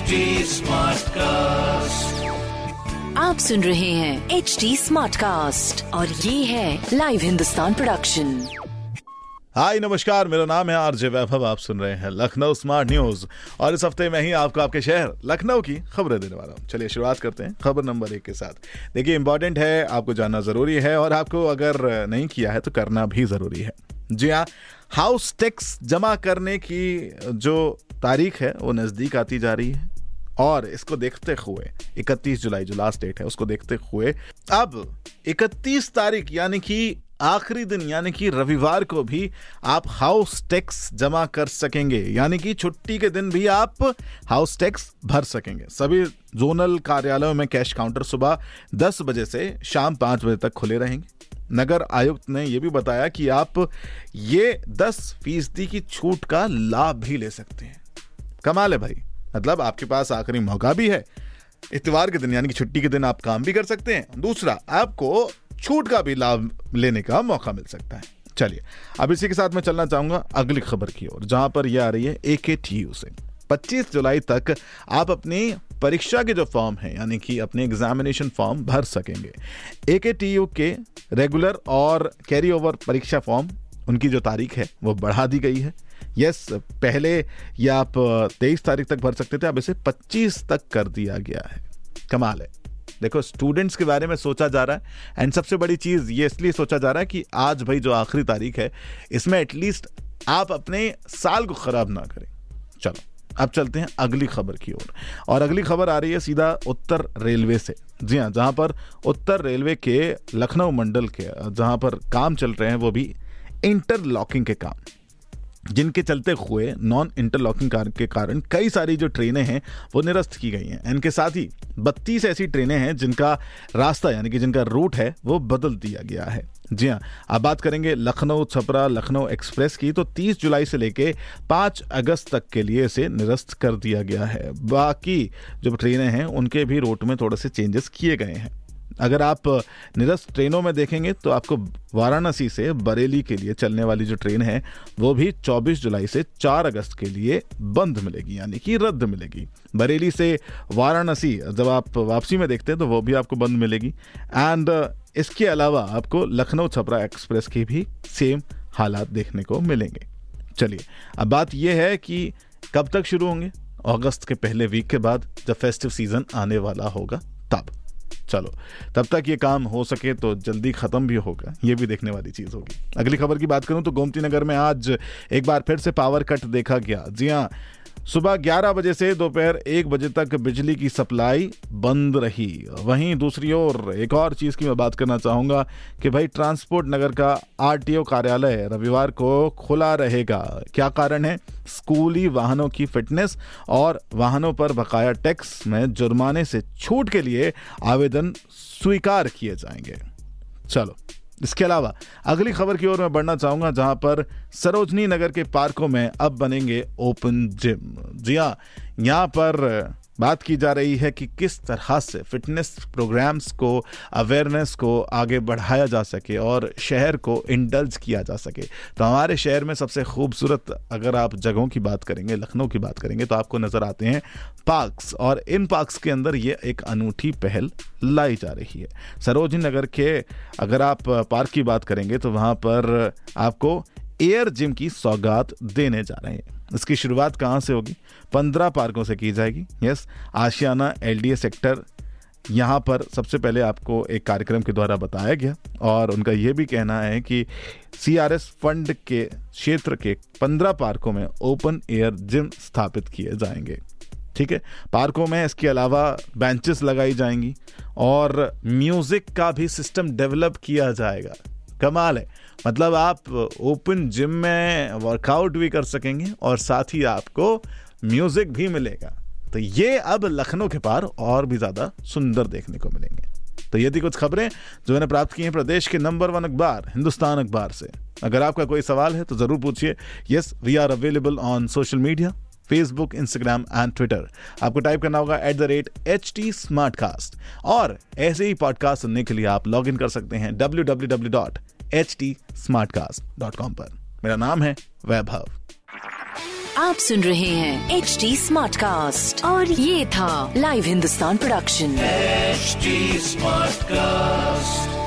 HD Smartcast. आप सुन रहे हैं एच डी स्मार्ट कास्ट और ये है लाइव हिंदुस्तान प्रोडक्शन हाय नमस्कार मेरा नाम है आरजे वैभव आप सुन रहे हैं लखनऊ स्मार्ट न्यूज़ और इस हफ़्ते मैं ही आपको आपके शहर लखनऊ की खबरें देने वाला हूँ। चलिए शुरुआत करते हैं खबर नंबर एक के साथ। देखिए इंपॉर्टेंट है आपको जानना ज़रूरी है और आपको अगर नहीं किया है तो करना भी ज़रूरी है। जी हाँ हाउस टैक्स जमा करने की जो तारीख है, वो नज़दीक आती जा रही है। और इसको देखते हुए 31 जुलाई जो लास्ट डेट है, उसको देखते हुए, अब 31 तारीख यानी कि आखिरी दिन, यानी कि रविवार को भी आप हाउस टैक्स जमा कर सकेंगे। यानी कि छुट्टी के दिन भी आप हाउस टैक्स भर सकेंगे। सभी जोनल कार्यालयों में कैश काउंटर सुबह 10 बजे से शाम 5 बजे तक खुले रहेंगे। नगर आयुक्त ने यह भी बताया कि आप ये 10 फ़ीसदी की छूट का लाभ भी ले सकते हैं। कमाल है भाई। मतलब आपके पास आखिरी मौका भी है। इतवार के दिन, यानी कि छुट्टी के दिन आप काम भी कर सकते हैं। दूसरा, आपको छूट का भी लाभ लेने का मौका मिल सकता है। चलिए, अब इसी के साथ मैं चलना चाहूँगा अगली खबर की ओर, जहाँ पर यह आ रही है ए के टी यू से। 25 जुलाई तक आप अपनी परीक्षा के जो फॉर्म है, यानी कि अपने एग्जामिनेशन फॉर्म भर सकेंगे। ए के टी यू के रेगुलर और कैरी ओवर परीक्षा फॉर्म उनकी जो तारीख है, वो बढ़ा दी गई है। यस पहले या आप तेईस तारीख तक भर सकते थे, अब इसे 25 तक कर दिया गया है। कमाल है। देखो स्टूडेंट्स के बारे में सोचा जा रहा है एंड सबसे बड़ी चीज़ ये इसलिए सोचा जा रहा है कि आज भाई जो आखिरी तारीख है, इसमें एटलीस्ट आप अपने साल को खराब ना करें। चलो। अब चलते हैं अगली खबर की ओर। और, और अगली खबर आ रही है सीधा उत्तर रेलवे से। जी हाँ जहाँ पर उत्तर रेलवे के लखनऊ मंडल के जहाँ पर काम चल रहे हैं वो भी इंटरलॉकिंग के काम। जिनके चलते हुए नॉन इंटरलॉकिंग कार के कारण कई सारी जो ट्रेनें हैं, वो निरस्त की गई हैं। इनके साथ ही बत्तीस ऐसी ट्रेनें हैं जिनका रास्ता, यानी कि जिनका रूट है, वो बदल दिया गया है। जी हाँ अब बात करेंगे लखनऊ, छपरा, लखनऊ एक्सप्रेस की तो 30 जुलाई से लेके 5 अगस्त तक के लिए इसे निरस्त कर दिया गया है। बाकी जो ट्रेनें हैं, उनके भी रूट में थोड़े से चेंजेस किए गए हैं। अगर आप निरस्त ट्रेनों में देखेंगे तो आपको वाराणसी से बरेली के लिए चलने वाली जो ट्रेन है, वो भी 24 जुलाई से 4 अगस्त के लिए बंद मिलेगी, यानी कि रद्द मिलेगी। बरेली से वाराणसी जब आप वापसी में देखते हैं तो वो भी आपको बंद मिलेगी। एंड इसके अलावा आपको लखनऊ छपरा एक्सप्रेस की भी सेम हालात देखने को मिलेंगे। चलिए, अब बात यह है कि कब तक शुरू होंगे? अगस्त के पहले वीक के बाद, जब फेस्टिव सीज़न आने वाला होगा, तब। चलो, तब तक ये काम हो सके तो जल्दी खत्म भी होगा। ये भी देखने वाली चीज़ होगी। अगली खबर की बात करूँ तो गोमती नगर में आज एक बार फिर से पावर कट देखा गया। जी हाँ सुबह 11 बजे से दोपहर एक बजे तक बिजली की सप्लाई बंद रही। वहीं दूसरी ओर एक और चीज़ की मैं बात करना चाहूँगा कि भाई ट्रांसपोर्ट नगर का आरटीओ कार्यालय रविवार को खुला रहेगा। क्या कारण है? स्कूली वाहनों की फिटनेस और वाहनों पर बकाया टैक्स में जुर्माने से छूट के लिए आवेदन स्वीकार किए जाएँगे। चलो। इसके अलावा, अगली खबर की ओर मैं बढ़ना चाहूँगा, जहाँ पर सरोजनी नगर के पार्कों में अब बनेंगे ओपन जिम। जी हाँ यहाँ पर बात की जा रही है कि किस तरह से फिटनेस प्रोग्राम्स को, अवेयरनेस को आगे बढ़ाया जा सके और शहर को इंडल्ज किया जा सके। तो हमारे शहर में सबसे खूबसूरत अगर आप जगहों की बात करेंगे, लखनऊ की बात करेंगे तो आपको नज़र आते हैं पार्क्स। और इन पार्क्स के अंदर ये एक अनूठी पहल लाई जा रही है। सरोजनी नगर के अगर आप पार्क की बात करेंगे तो वहाँ पर आपको एयर जिम की सौगात देने जा रहे हैं। इसकी शुरुआत कहाँ से होगी? पंद्रह पार्कों से की जाएगी। यस, आशियाना एल सेक्टर यहाँ पर सबसे पहले आपको एक कार्यक्रम के द्वारा बताया गया और उनका यह भी कहना है कि सीआरएस फंड के क्षेत्र के पंद्रह पार्कों में ओपन एयर जिम स्थापित किए जाएँगे। ठीक है? पार्कों में इसके अलावा बेंचेस लगाई जाएँगी और म्यूज़िक का भी सिस्टम डेवलप किया जाएगा। कमाल है। मतलब आप ओपन जिम में वर्कआउट भी कर सकेंगे और साथ ही आपको म्यूज़िक भी मिलेगा। तो ये अब लखनऊ के पार और भी ज़्यादा सुंदर देखने को मिलेंगे। तो ये थी कुछ खबरें जो मैंने प्राप्त की हैं प्रदेश के नंबर वन अखबार, हिंदुस्तान अखबार से। अगर आपका कोई सवाल है तो ज़रूर पूछिए। Yes we are available on social media Facebook Instagram and Twitter आपको टाइप करना होगा at the rate H T Smartcast और ऐसे ही पॉडकास्ट सुनने के लिए आप लॉग इन कर सकते हैं W W W dot H T Smartcast dot com पर। मेरा नाम है वैभव। आप सुन रहे हैं एच टी स्मार्ट कास्ट और ये था live Hindustan production smart Smartcast.